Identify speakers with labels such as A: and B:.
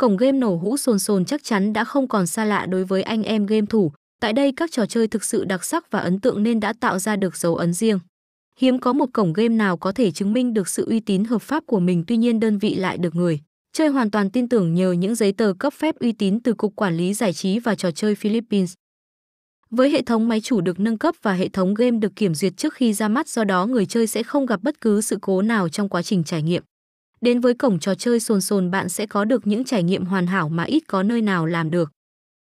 A: cổng game nổ hũ sồn sồn chắc chắn đã không còn xa lạ đối với anh em game thủ. Tại đây các trò chơi thực sự đặc sắc và ấn tượng nên đã tạo ra được dấu ấn riêng. Hiếm có một cổng game nào có thể chứng minh được sự uy tín hợp pháp của mình, tuy nhiên đơn vị lại được người. Chơi hoàn toàn tin tưởng nhờ những giấy tờ cấp phép uy tín từ Cục Quản lý Giải trí và Trò chơi Philippines. Với hệ thống máy chủ được nâng cấp và hệ thống game được kiểm duyệt trước khi ra mắt, do đó người chơi sẽ không gặp bất cứ sự cố nào trong quá trình trải nghiệm. Đến với cổng trò chơi sồn sồn bạn sẽ có được những trải nghiệm hoàn hảo mà ít có nơi nào làm được.